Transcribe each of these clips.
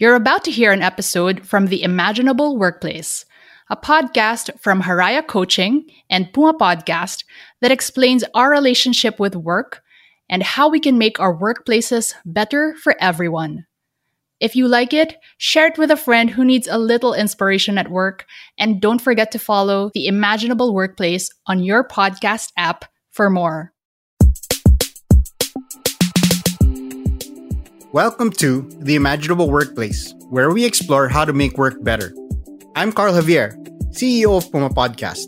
You're about to hear an episode from The Imaginable Workplace, a podcast from Haraya Coaching and Puma Podcast that explains our relationship with work and how we can make our workplaces better for everyone. If you like it, share it with a friend who needs a little inspiration at work, and don't forget to follow The Imaginable Workplace on your podcast app for more. Welcome to The Imaginable Workplace, where we explore how to make work better. I'm Carl Javier, CEO of Puma Podcast,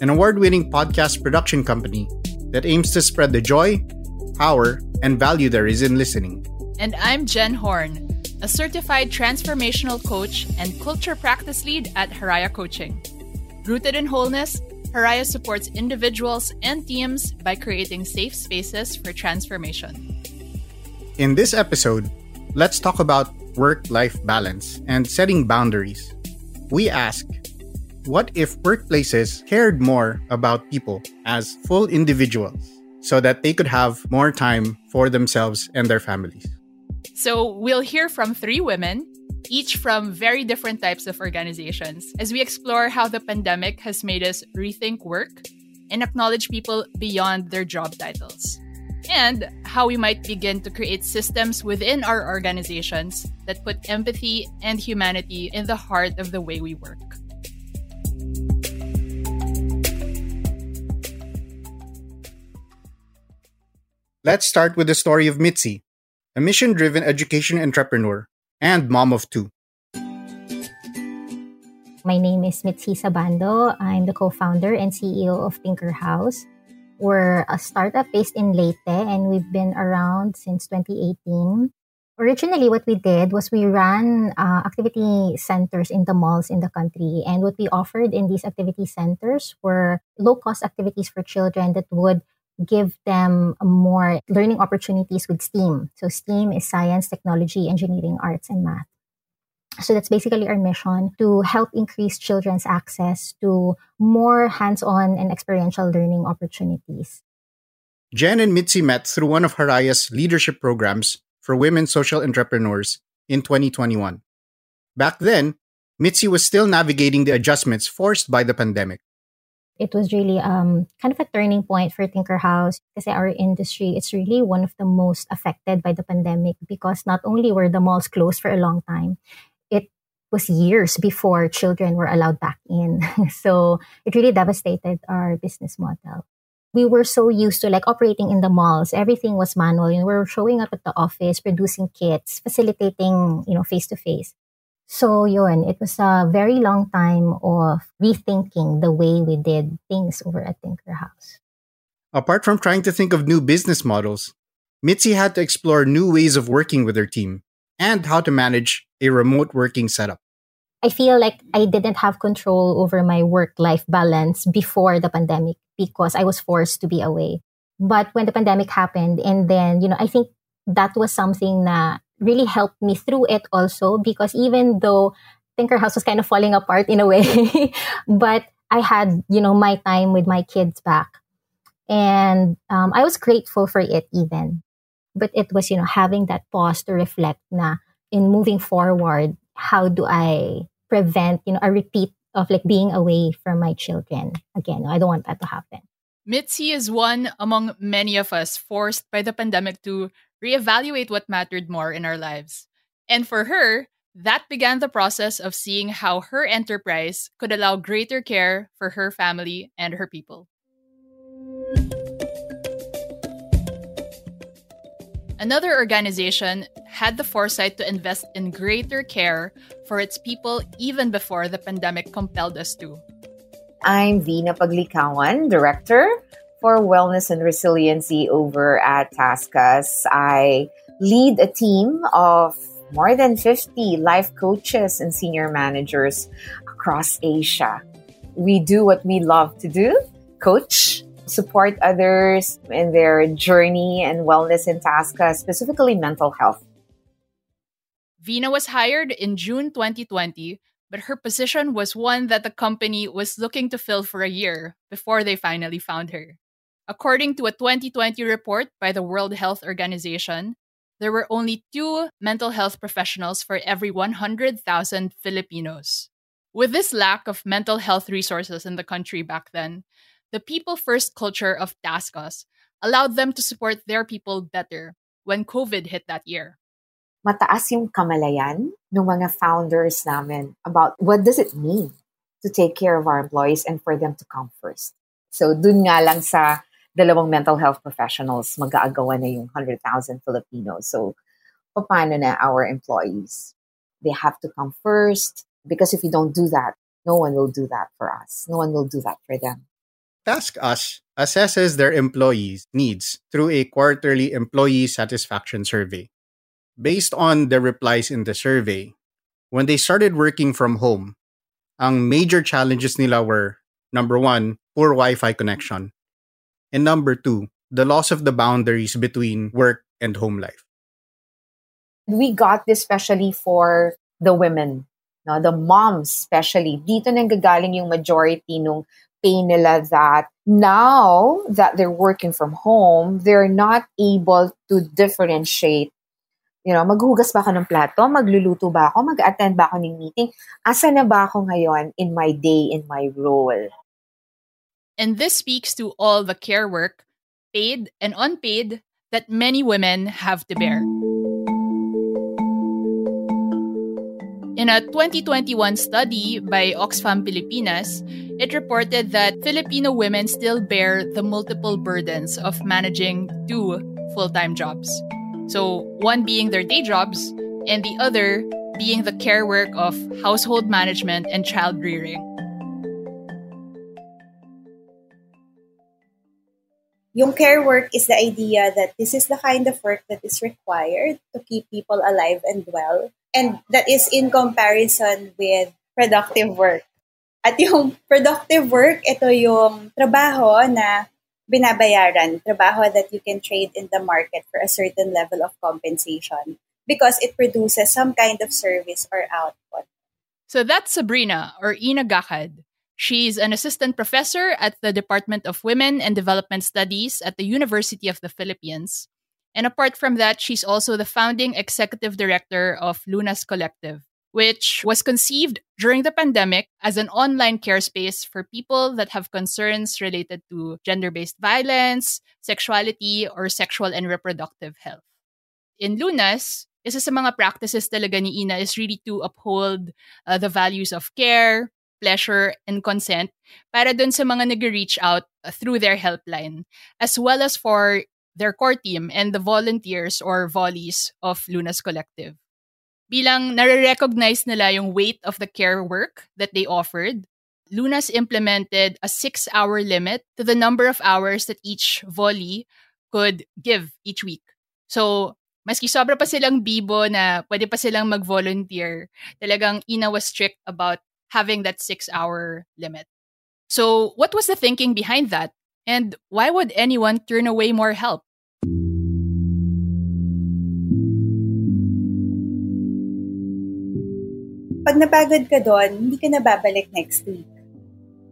an award winning podcast production company that aims to spread the joy, power, and value there is in listening. And I'm Jen Horn, a certified transformational coach and culture practice lead at Haraya Coaching. Rooted in wholeness, Haraya supports individuals and teams by creating safe spaces for transformation. In this episode, let's talk about work life balance and setting boundaries. We ask what if workplaces cared more about people as full individuals so that they could have more time for themselves and their families? So, we'll hear from three women, each from very different types of organizations, as we explore how the pandemic has made us rethink work and acknowledge people beyond their job titles and how we might begin to create systems within our organizations that put empathy and humanity in the heart of the way we work. Let's start with the story of Mitzi, a mission driven education entrepreneur and mom of two. My name is Mitzi Sabando. I'm the co founder and CEO of Tinker House we're a startup based in Leyte and we've been around since 2018. Originally, what we did was we ran uh, activity centers in the malls in the country. And what we offered in these activity centers were low cost activities for children that would give them more learning opportunities with STEAM. So, STEAM is science, technology, engineering, arts, and math. So that's basically our mission to help increase children's access to more hands-on and experiential learning opportunities. Jen and Mitzi met through one of Haraya's leadership programs for women social entrepreneurs in 2021. Back then, Mitzi was still navigating the adjustments forced by the pandemic. It was really um, kind of a turning point for Tinker House because our industry it's really one of the most affected by the pandemic because not only were the malls closed for a long time, was years before children were allowed back in. so it really devastated our business model. We were so used to like operating in the malls. Everything was manual. You know, we were showing up at the office, producing kits, facilitating, you know, face to face. So yun, it was a very long time of rethinking the way we did things over at Tinker House. Apart from trying to think of new business models, Mitzi had to explore new ways of working with her team and how to manage a remote working setup. I feel like I didn't have control over my work life balance before the pandemic because I was forced to be away. But when the pandemic happened, and then, you know, I think that was something that really helped me through it also because even though Tinker House was kind of falling apart in a way, but I had, you know, my time with my kids back. And um, I was grateful for it even. But it was, you know, having that pause to reflect na in moving forward, how do I prevent, you know, a repeat of like being away from my children again. I don't want that to happen. Mitzi is one among many of us forced by the pandemic to reevaluate what mattered more in our lives. And for her, that began the process of seeing how her enterprise could allow greater care for her family and her people. Another organization had the foresight to invest in greater care for its people even before the pandemic compelled us to. I'm Vina Paglikawan, Director for wellness and resiliency over at TaskUs. I lead a team of more than 50 life coaches and senior managers across Asia. We do what we love to do coach, support others in their journey and wellness in TaskUs, uh, specifically mental health. Vina was hired in June 2020, but her position was one that the company was looking to fill for a year before they finally found her. According to a 2020 report by the World Health Organization, there were only two mental health professionals for every 100,000 Filipinos. With this lack of mental health resources in the country back then, the people first culture of TaskUs allowed them to support their people better when COVID hit that year. Mataas yung kamalayan ng mga founders namin about what does it mean to take care of our employees and for them to come first. So dun nga lang sa dalawang mental health professionals, mag-aagawan na yung 100,000 Filipinos. So, paano na our employees? They have to come first because if you don't do that, no one will do that for us. No one will do that for them. TaskUs assesses their employees' needs through a quarterly employee satisfaction survey. Based on the replies in the survey, when they started working from home, ang major challenges nila were number one, poor Wi-Fi connection. And number two, the loss of the boundaries between work and home life. We got this especially for the women, no? the moms especially. Dito nanggagaling yung majority nung nila that now that they're working from home, they're not able to differentiate you know, maghugas ba ako ng plato? Magluluto ba ako? Mag-attend ba ako ng meeting? Asa na ba ako ngayon in my day, in my role? And this speaks to all the care work, paid and unpaid, that many women have to bear. In a 2021 study by Oxfam Pilipinas, it reported that Filipino women still bear the multiple burdens of managing two full time jobs. So, one being their day jobs, and the other being the care work of household management and child rearing. Yung care work is the idea that this is the kind of work that is required to keep people alive and well. And that is in comparison with productive work. At yung productive work, ito yung trabaho na binabayaran, trabaho that you can trade in the market for a certain level of compensation because it produces some kind of service or output. So that's Sabrina or Ina Gakad. She's an assistant professor at the Department of Women and Development Studies at the University of the Philippines. And apart from that, she's also the founding executive director of Lunas Collective, which was conceived during the pandemic as an online care space for people that have concerns related to gender based violence, sexuality, or sexual and reproductive health. In Lunas, isa sa mga practices talaga ni Ina is really to uphold uh, the values of care, pleasure, and consent para dun sa mga nag-reach out through their helpline, as well as for their core team and the volunteers or volleys of Lunas Collective. Bilang nare-recognize nila yung weight of the care work that they offered, Lunas implemented a six-hour limit to the number of hours that each volley could give each week. So, maski sobra pa silang bibo na pwede pa silang mag-volunteer, talagang Ina was strict about having that six hour limit. So, what was the thinking behind that? And why would anyone turn away more help? Pag napagod ka doon, hindi ka na babalik next week.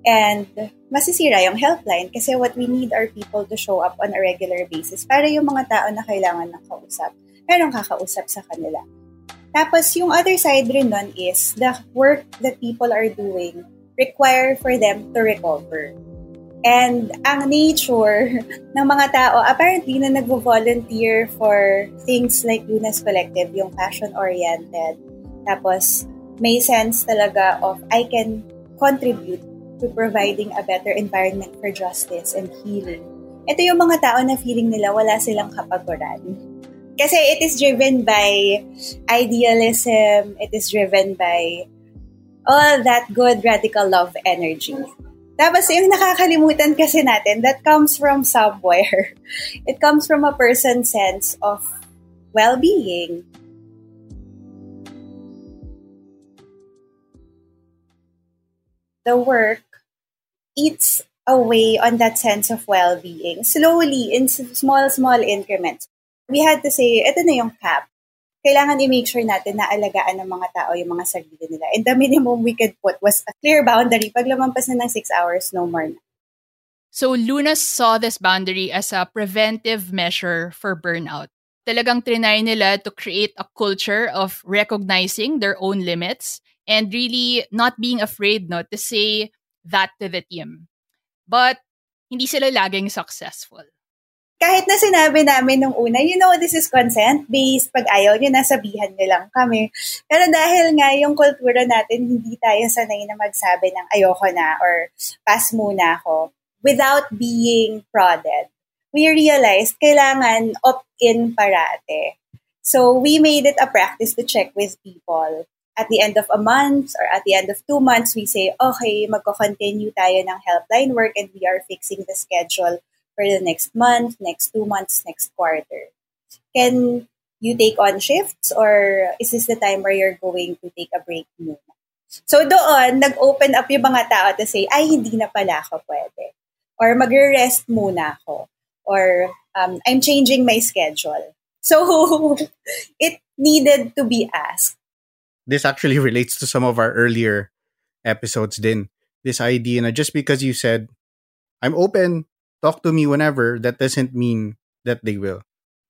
And masisira yung helpline kasi what we need are people to show up on a regular basis para yung mga tao na kailangan ng kausap, merong kakausap sa kanila. Tapos, yung other side rin nun is the work that people are doing require for them to recover. And ang nature ng mga tao, apparently na nagvo-volunteer for things like Lunas Collective, yung passion-oriented. Tapos, may sense talaga of I can contribute to providing a better environment for justice and healing. Ito yung mga tao na feeling nila wala silang kapaguran Kasi it is driven by idealism, it is driven by all that good radical love energy. Tapos yung nakakalimutan kasi natin, that comes from somewhere. It comes from a person's sense of well-being. The work eats away on that sense of well-being slowly in small, small increments. We had to say, ito na yung cap. Kailangan i-make sure natin na alagaan ng mga tao yung mga sarili nila. And the minimum we could put was a clear boundary. Pag lumampas na ng six hours, no more na. So Lunas saw this boundary as a preventive measure for burnout. Talagang trinay nila to create a culture of recognizing their own limits and really not being afraid no, to say that to the team. But hindi sila laging successful. Kahit na sinabi namin nung una, you know, this is consent-based. Pag ayaw nyo, nasabihan nyo lang kami. Pero dahil nga yung kultura natin, hindi tayo sanay na magsabi ng ayoko na or pass muna ako without being prodded. We realized kailangan opt-in parate. So we made it a practice to check with people at the end of a month or at the end of two months, we say, okay, magko-continue tayo ng helpline work and we are fixing the schedule for the next month, next two months, next quarter. Can you take on shifts or is this the time where you're going to take a break muna? So doon, nag-open up yung mga tao to say, ay, hindi na pala ako pwede. Or mag-rest muna ako. Or um, I'm changing my schedule. So it needed to be asked this actually relates to some of our earlier episodes din. This idea na just because you said, I'm open, talk to me whenever, that doesn't mean that they will.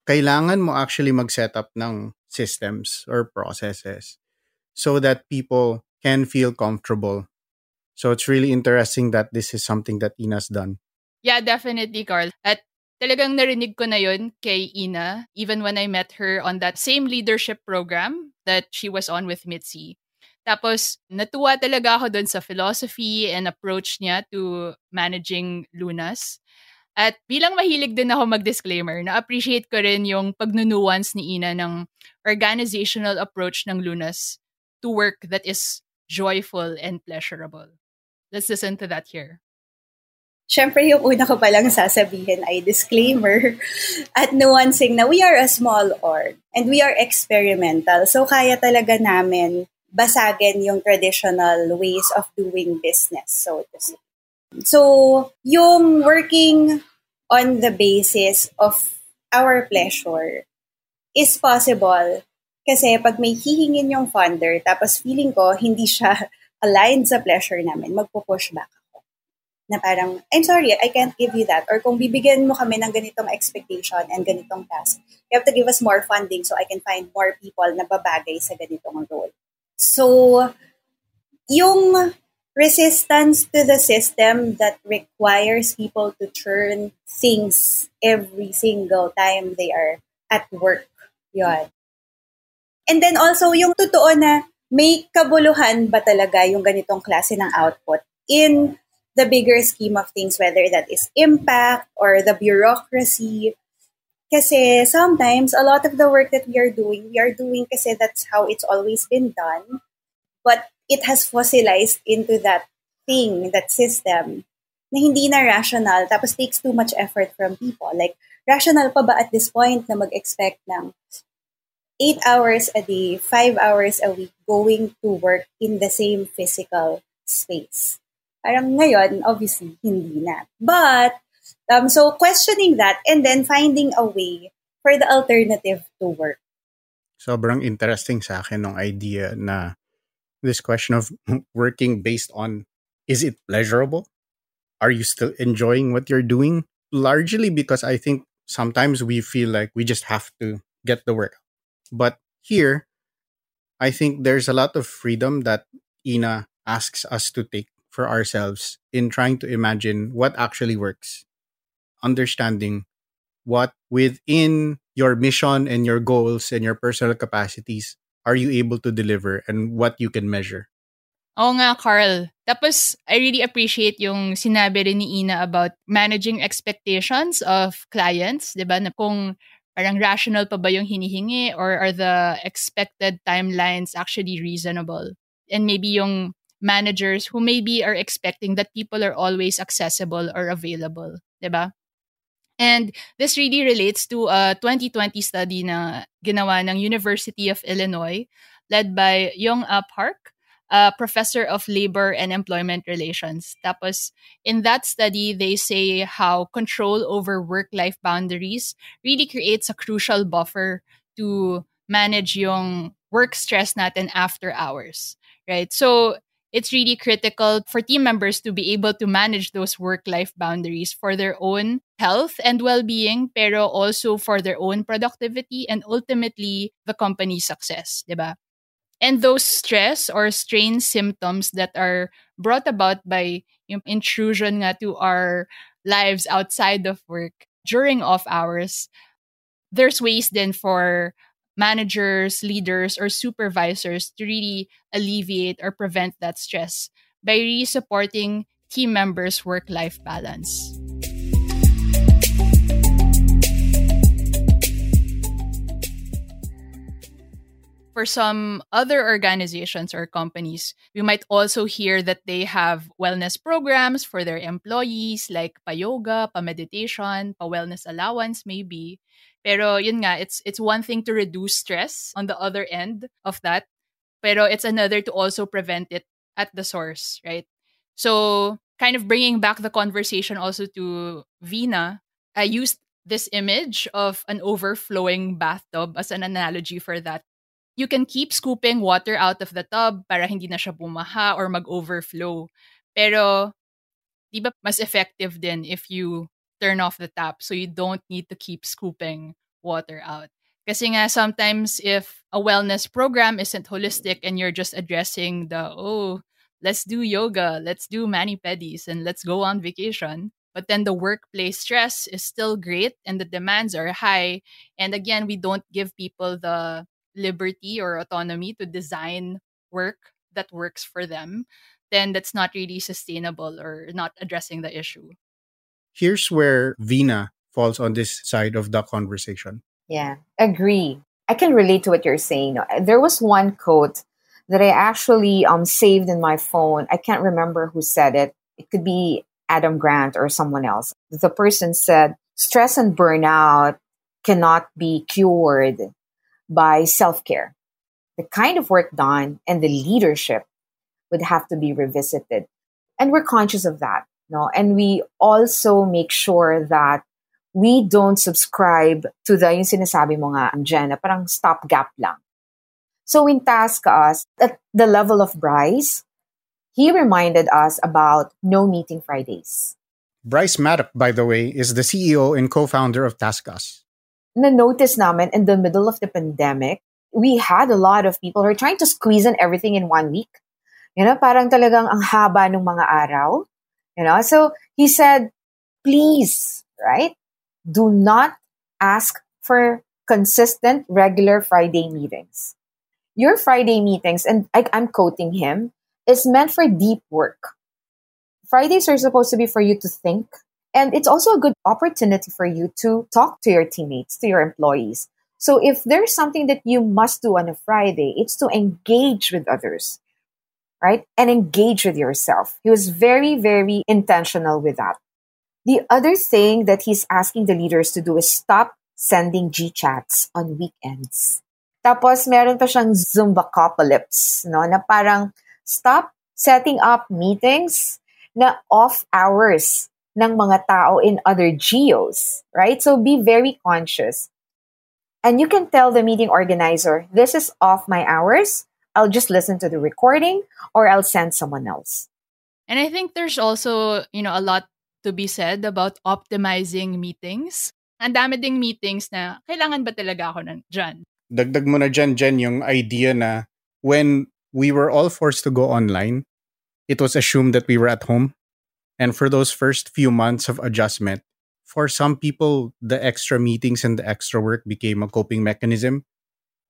Kailangan mo actually mag-set up ng systems or processes so that people can feel comfortable. So it's really interesting that this is something that Ina's done. Yeah, definitely, Carl. At talagang narinig ko na yun kay Ina, even when I met her on that same leadership program that she was on with Mitzi. Tapos, natuwa talaga ako dun sa philosophy and approach niya to managing Lunas. At bilang mahilig din ako mag-disclaimer, na-appreciate ko rin yung pagnunuance ni Ina ng organizational approach ng Lunas to work that is joyful and pleasurable. Let's listen to that here. Siyempre, yung una ko palang sasabihin ay disclaimer at nuancing na we are a small org and we are experimental. So, kaya talaga namin basagin yung traditional ways of doing business, so to say. So, yung working on the basis of our pleasure is possible kasi pag may hihingin yung funder tapos feeling ko hindi siya aligned sa pleasure namin, magpo-push back na parang, I'm sorry, I can't give you that. Or kung bibigyan mo kami ng ganitong expectation and ganitong task, you have to give us more funding so I can find more people na babagay sa ganitong role. So, yung resistance to the system that requires people to turn things every single time they are at work. Yun. And then also, yung totoo na may kabuluhan ba talaga yung ganitong klase ng output in the bigger scheme of things, whether that is impact or the bureaucracy. Kasi sometimes a lot of the work that we are doing, we are doing kasi that's how it's always been done. But it has fossilized into that thing, that system, na hindi na rational, tapos takes too much effort from people. Like, rational pa ba at this point na mag-expect ng 8 hours a day, 5 hours a week going to work in the same physical space? Parang ngayon, obviously, hindi na. But, um, so questioning that and then finding a way for the alternative to work. Sobrang interesting sa akin ng idea na this question of working based on is it pleasurable? Are you still enjoying what you're doing? Largely because I think sometimes we feel like we just have to get the work. But here, I think there's a lot of freedom that Ina asks us to take for ourselves in trying to imagine what actually works, understanding what within your mission and your goals and your personal capacities are you able to deliver and what you can measure. Oo nga, Carl. Tapos, I really appreciate yung sinabi rin ni Ina about managing expectations of clients, di ba? Kung parang rational pa ba yung hinihingi or are the expected timelines actually reasonable? And maybe yung managers who maybe are expecting that people are always accessible or available, diba? And this really relates to a 2020 study na ginawa ng University of Illinois led by Young A ah Park, a professor of labor and employment relations. Tapos in that study, they say how control over work-life boundaries really creates a crucial buffer to manage yung work stress natin after hours, right? So it's really critical for team members to be able to manage those work life boundaries for their own health and well being, pero also for their own productivity and ultimately the company's success, diba? And those stress or strain symptoms that are brought about by yung intrusion nga to our lives outside of work during off hours, there's ways then for managers, leaders, or supervisors to really alleviate or prevent that stress by really supporting team members' work life balance. For some other organizations or companies, we might also hear that they have wellness programs for their employees like pa-yoga, pa-meditation, pa-wellness allowance maybe. Pero yun nga, it's it's one thing to reduce stress on the other end of that, pero it's another to also prevent it at the source, right? So, kind of bringing back the conversation also to Vina, I used this image of an overflowing bathtub as an analogy for that. You can keep scooping water out of the tub para hindi na siya bumaha or mag-overflow. Pero, di ba mas effective din if you turn off the tap so you don't need to keep scooping water out. Kasi nga, sometimes if a wellness program isn't holistic and you're just addressing the, oh, let's do yoga, let's do mani-pedis, and let's go on vacation, but then the workplace stress is still great and the demands are high. And again, we don't give people the liberty or autonomy to design work that works for them, then that's not really sustainable or not addressing the issue here's where Vina falls on this side of the conversation. Yeah, agree. I can relate to what you're saying. There was one quote that I actually um saved in my phone. I can't remember who said it. It could be Adam Grant or someone else. The person said, "Stress and burnout cannot be cured by self-care. The kind of work done and the leadership would have to be revisited." And we're conscious of that no and we also make sure that we don't subscribe to the yung sinasabi mo nga Jen, parang stopgap lang so in TaskUs at the level of Bryce he reminded us about no meeting Fridays Bryce Maddock, by the way, is the CEO and co-founder of TaskUs. Na-notice namin in the middle of the pandemic, we had a lot of people who are trying to squeeze in everything in one week. You know, parang talagang ang haba ng mga araw. You know, so he said, please, right? Do not ask for consistent, regular Friday meetings. Your Friday meetings, and I, I'm quoting him, is meant for deep work. Fridays are supposed to be for you to think. And it's also a good opportunity for you to talk to your teammates, to your employees. So if there's something that you must do on a Friday, it's to engage with others right? And engage with yourself. He was very, very intentional with that. The other thing that he's asking the leaders to do is stop sending G chats on weekends. Tapos meron pa siyang Zumbacopolis, no? Na parang stop setting up meetings na off hours ng mga tao in other geos, right? So be very conscious. And you can tell the meeting organizer, this is off my hours. I'll just listen to the recording or I'll send someone else. And I think there's also, you know, a lot to be said about optimizing meetings. Ang dami ding meetings na kailangan ba talaga ako nandyan? Dagdag mo na dyan, Jen, yung idea na when we were all forced to go online, it was assumed that we were at home. And for those first few months of adjustment, for some people, the extra meetings and the extra work became a coping mechanism.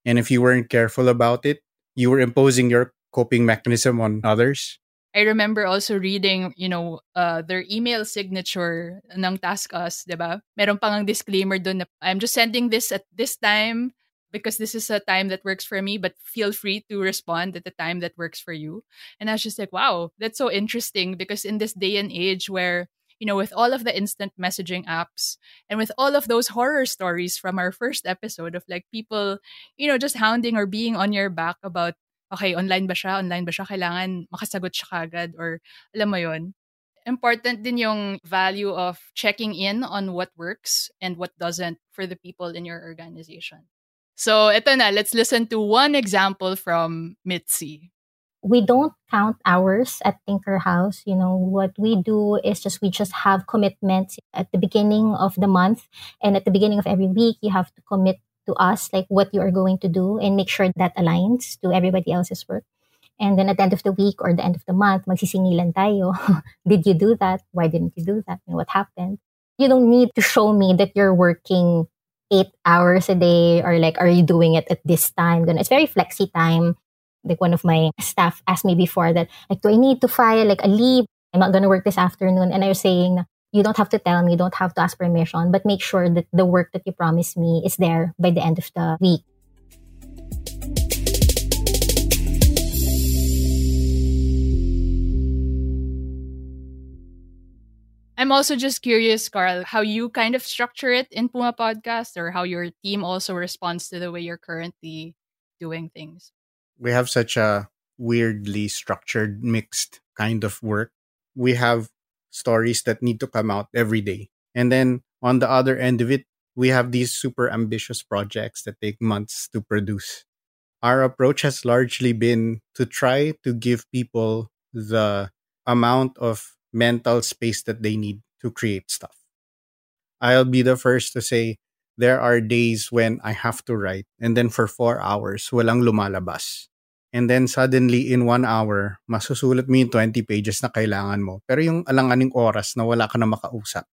And if you weren't careful about it, you were imposing your coping mechanism on others? I remember also reading, you know, uh, their email signature ng TaskUs, di ba? Meron pang ang disclaimer doon na I'm just sending this at this time. Because this is a time that works for me, but feel free to respond at the time that works for you. And I was just like, wow, that's so interesting because in this day and age where, you know, with all of the instant messaging apps and with all of those horror stories from our first episode of like people, you know, just hounding or being on your back about, okay, online ba siya? Online ba siya? Kailangan makasagot siya kagad or alam mo important din yung value of checking in on what works and what doesn't for the people in your organization. So, ito na, let's listen to one example from Mitzi. We don't count hours at Tinker House. You know, what we do is just we just have commitments at the beginning of the month and at the beginning of every week you have to commit to us like what you are going to do and make sure that aligns to everybody else's work. And then at the end of the week or the end of the month, magsisingilan tayo. Did you do that? Why didn't you do that? And what happened? You don't need to show me that you're working eight hours a day or like, are you doing it at this time? It's very flexi time. Like one of my staff asked me before that, like, do I need to file like a leave? I'm not going to work this afternoon. And I was saying, you don't have to tell me, you don't have to ask permission, but make sure that the work that you promised me is there by the end of the week. I'm also just curious, Carl, how you kind of structure it in Puma Podcast or how your team also responds to the way you're currently doing things. We have such a weirdly structured, mixed kind of work. We have stories that need to come out every day. And then on the other end of it, we have these super ambitious projects that take months to produce. Our approach has largely been to try to give people the amount of mental space that they need to create stuff. I'll be the first to say there are days when I have to write and then for four hours, walang lumalabas. And then suddenly in one hour, masusulat mo yung 20 pages na kailangan mo. Pero yung alanganing oras na wala ka na makausap.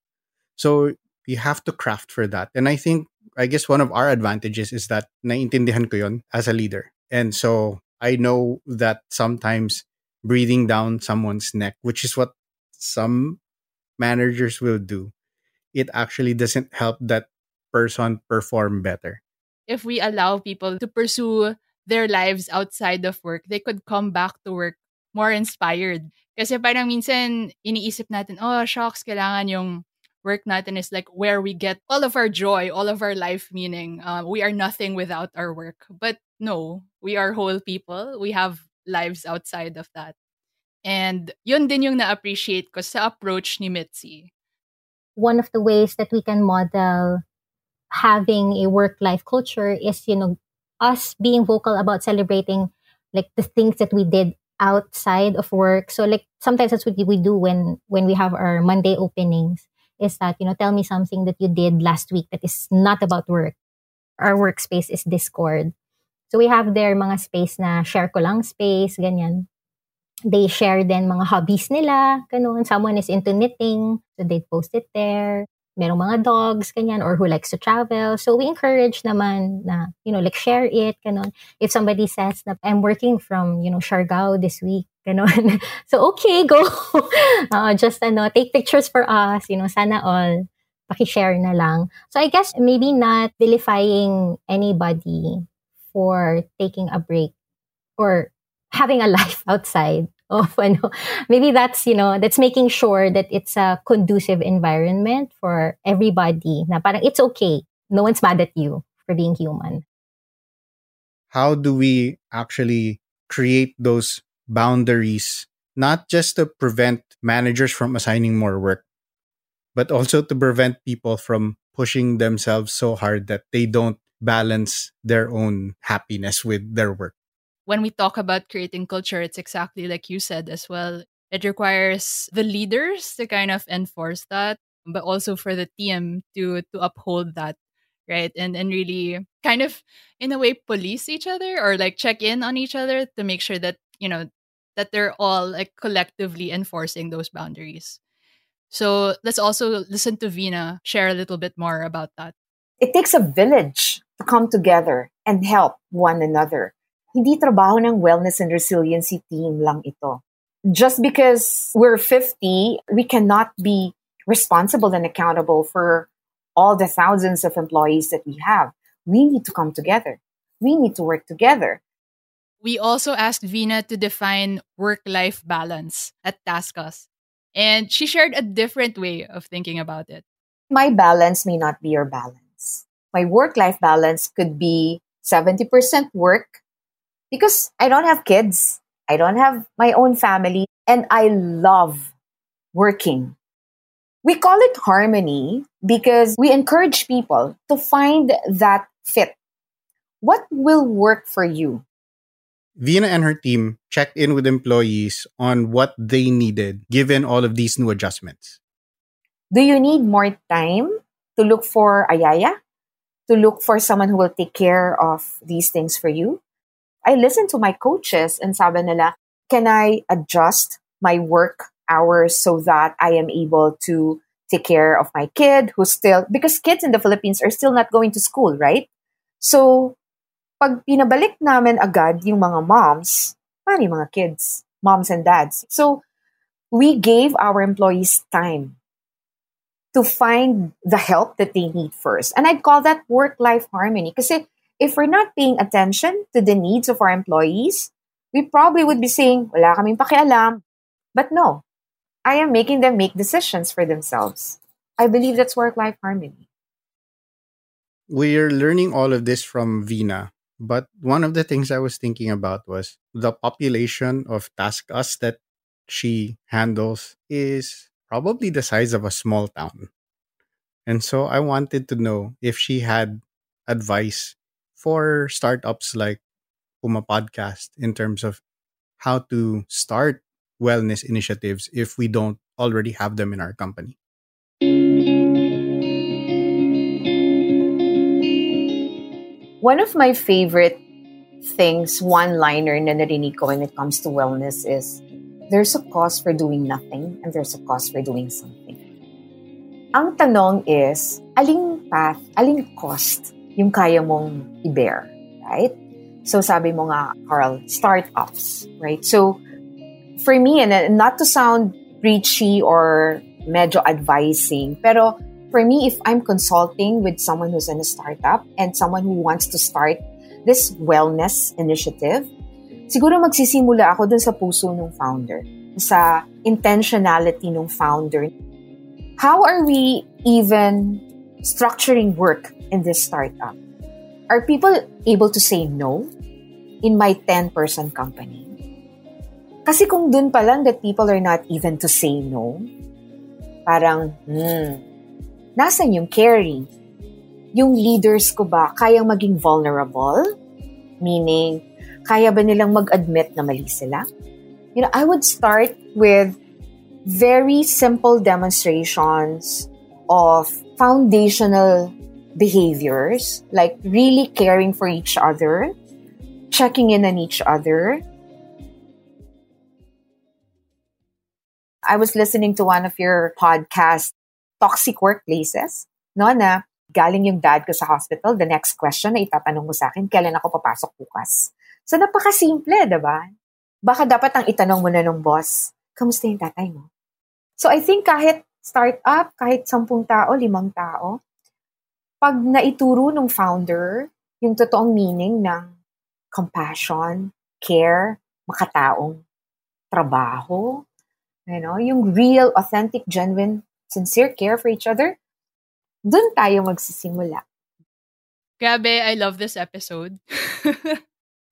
So you have to craft for that. And I think, I guess one of our advantages is that naintindihan ko yon as a leader. And so I know that sometimes breathing down someone's neck, which is what some managers will do, it actually doesn't help that person perform better. If we allow people to pursue their lives outside of work, they could come back to work more inspired. Kasi parang minsan iniisip natin, oh, shocks, kailangan yung work natin is like where we get all of our joy, all of our life meaning. Uh, we are nothing without our work. But no, we are whole people. We have lives outside of that. And yun din yung na-appreciate ko sa approach ni Mitzi. One of the ways that we can model having a work-life culture is, you know, us being vocal about celebrating like the things that we did outside of work. So like sometimes that's what we do when when we have our Monday openings is that, you know, tell me something that you did last week that is not about work. Our workspace is Discord. So we have there mga space na share ko lang space, ganyan they share then mga hobbies nila, ganun. Someone is into knitting, so they post it there. Merong mga dogs, kanyan, or who likes to travel. So we encourage naman na, you know, like share it, ganun. If somebody says na, I'm working from, you know, Siargao this week, ganun. so okay, go. uh, just, ano, take pictures for us, you know, sana all. Paki-share na lang. So I guess maybe not vilifying anybody for taking a break or having a life outside. Of oh, ano, maybe that's you know that's making sure that it's a conducive environment for everybody na parang it's okay. No one's mad at you for being human. How do we actually create those boundaries not just to prevent managers from assigning more work but also to prevent people from pushing themselves so hard that they don't balance their own happiness with their work when we talk about creating culture, it's exactly like you said as well. It requires the leaders to kind of enforce that, but also for the team to to uphold that, right? And and really kind of in a way police each other or like check in on each other to make sure that, you know, that they're all like collectively enforcing those boundaries. So let's also listen to Vina share a little bit more about that. It takes a village to come together and help one another. Hindi trabaho ng wellness and resiliency team lang ito. Just because we're 50, we cannot be responsible and accountable for all the thousands of employees that we have. We need to come together. we need to work together. We also asked Vina to define work life balance at Taskus, and she shared a different way of thinking about it. My balance may not be your balance. My work life balance could be 70% work because I don't have kids, I don't have my own family, and I love working. We call it harmony because we encourage people to find that fit. What will work for you? Vina and her team checked in with employees on what they needed given all of these new adjustments. Do you need more time to look for a yaya? To look for someone who will take care of these things for you? I listened to my coaches and sabi nila, can I adjust my work hours so that I am able to take care of my kid who's still, because kids in the Philippines are still not going to school, right? So, pag pinabalik namin agad yung mga moms, paano yung mga kids? Moms and dads. So, we gave our employees time to find the help that they need first. And I'd call that work-life harmony. Because if we're not paying attention to the needs of our employees, we probably would be saying, wala kaming pakialam. But no, I am making them make decisions for themselves. I believe that's work-life harmony. We're learning all of this from Vina but one of the things I was thinking about was the population of TaskUs that she handles is probably the size of a small town. And so I wanted to know if she had advice for startups like Puma Podcast in terms of how to start wellness initiatives if we don't already have them in our company. One of my favorite things, one liner na narinig ko when it comes to wellness is there's a cost for doing nothing and there's a cost for doing something. Ang tanong is, aling path, aling cost yung kaya mong i-bear, right? So sabi mo nga, Carl, startups, right? So for me, and not to sound preachy or medyo advising, pero for me, if I'm consulting with someone who's in a startup and someone who wants to start this wellness initiative, siguro magsisimula ako dun sa puso ng founder, sa intentionality ng founder. How are we even structuring work in this startup? Are people able to say no in my 10-person company? Kasi kung dun pa lang that people are not even to say no, parang, hmm, nasan yung caring? Yung leaders ko ba kayang maging vulnerable? Meaning, kaya ba nilang mag-admit na mali sila? You know, I would start with very simple demonstrations of foundational behaviors, like really caring for each other, checking in on each other. I was listening to one of your podcasts toxic workplaces, no, na galing yung dad ko sa hospital, the next question na itatanong mo sa akin, kailan ako papasok bukas? So, napakasimple, ba? Baka dapat ang itanong mo na ng boss, kamusta yung tatay mo? So, I think kahit startup, kahit sampung tao, limang tao, pag naituro ng founder yung totoong meaning ng compassion, care, makataong trabaho, you know, yung real, authentic, genuine sincere care for each other, dun tayo magsisimula. Grabe, I love this episode.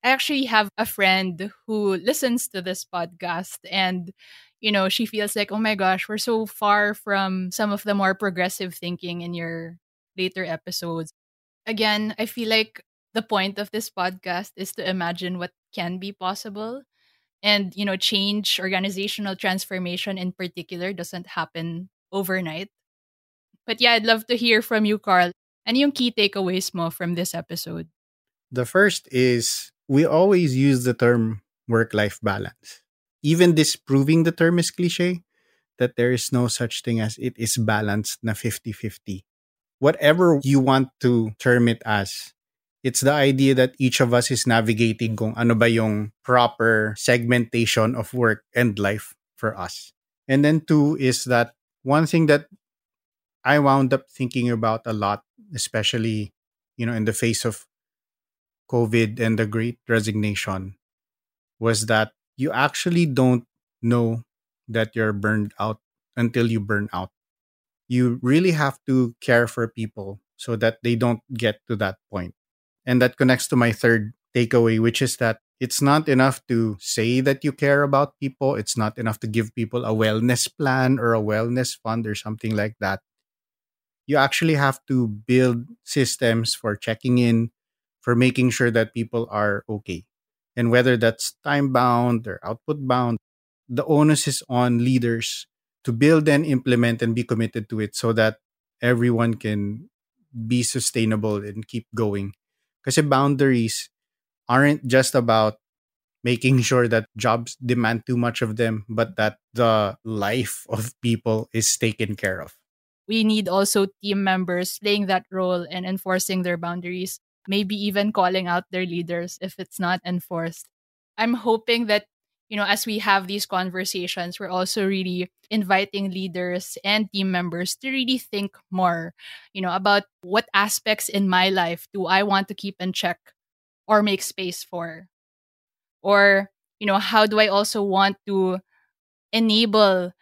I actually have a friend who listens to this podcast and you know, she feels like, "Oh my gosh, we're so far from some of the more progressive thinking in your later episodes." Again, I feel like the point of this podcast is to imagine what can be possible and you know change organizational transformation in particular doesn't happen overnight. But yeah, I'd love to hear from you, Carl. And yung key takeaways mo from this episode? The first is we always use the term work life balance. Even disproving the term is cliche, that there is no such thing as it is balanced na 50 50. Whatever you want to term it as, it's the idea that each of us is navigating kung ano ba yung proper segmentation of work and life for us. And then two is that one thing that I wound up thinking about a lot, especially, you know, in the face of COVID and the great resignation was that you actually don't know that you're burned out until you burn out. You really have to care for people so that they don't get to that point. And that connects to my third takeaway, which is that it's not enough to say that you care about people. It's not enough to give people a wellness plan or a wellness fund or something like that. You actually have to build systems for checking in, for making sure that people are okay. And whether that's time bound or output bound, the onus is on leaders to build and implement and be committed to it so that everyone can be sustainable and keep going. Because boundaries aren't just about making sure that jobs demand too much of them, but that the life of people is taken care of. We need also team members playing that role and enforcing their boundaries, maybe even calling out their leaders if it's not enforced. I'm hoping that, you know, as we have these conversations, we're also really inviting leaders and team members to really think more, you know, about what aspects in my life do I want to keep in check or make space for? Or, you know, how do I also want to enable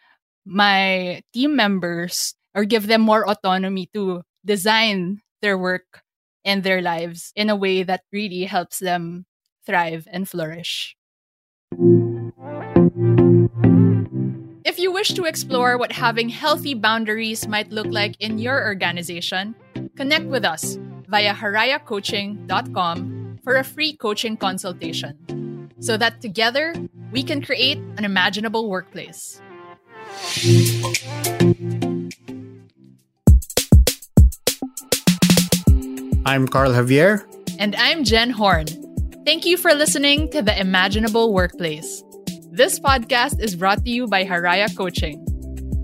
my team members or give them more autonomy to design their work and their lives in a way that really helps them thrive and flourish. If you wish to explore what having healthy boundaries might look like in your organization, connect with us via harayacoaching.com for a free coaching consultation so that together we can create an imaginable workplace. I'm Carl Javier. And I'm Jen Horn. Thank you for listening to The Imaginable Workplace. This podcast is brought to you by Haraya Coaching,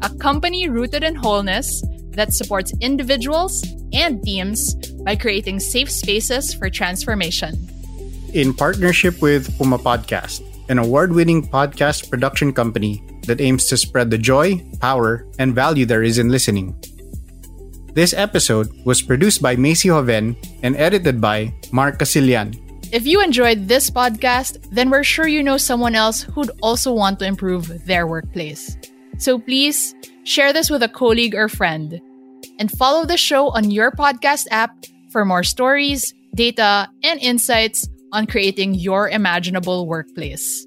a company rooted in wholeness that supports individuals and teams by creating safe spaces for transformation. In partnership with Puma Podcast, an award winning podcast production company that aims to spread the joy, power, and value there is in listening. This episode was produced by Macy Hoven and edited by Mark Casilian. If you enjoyed this podcast, then we're sure you know someone else who'd also want to improve their workplace. So please share this with a colleague or friend and follow the show on your podcast app for more stories, data, and insights on creating your imaginable workplace.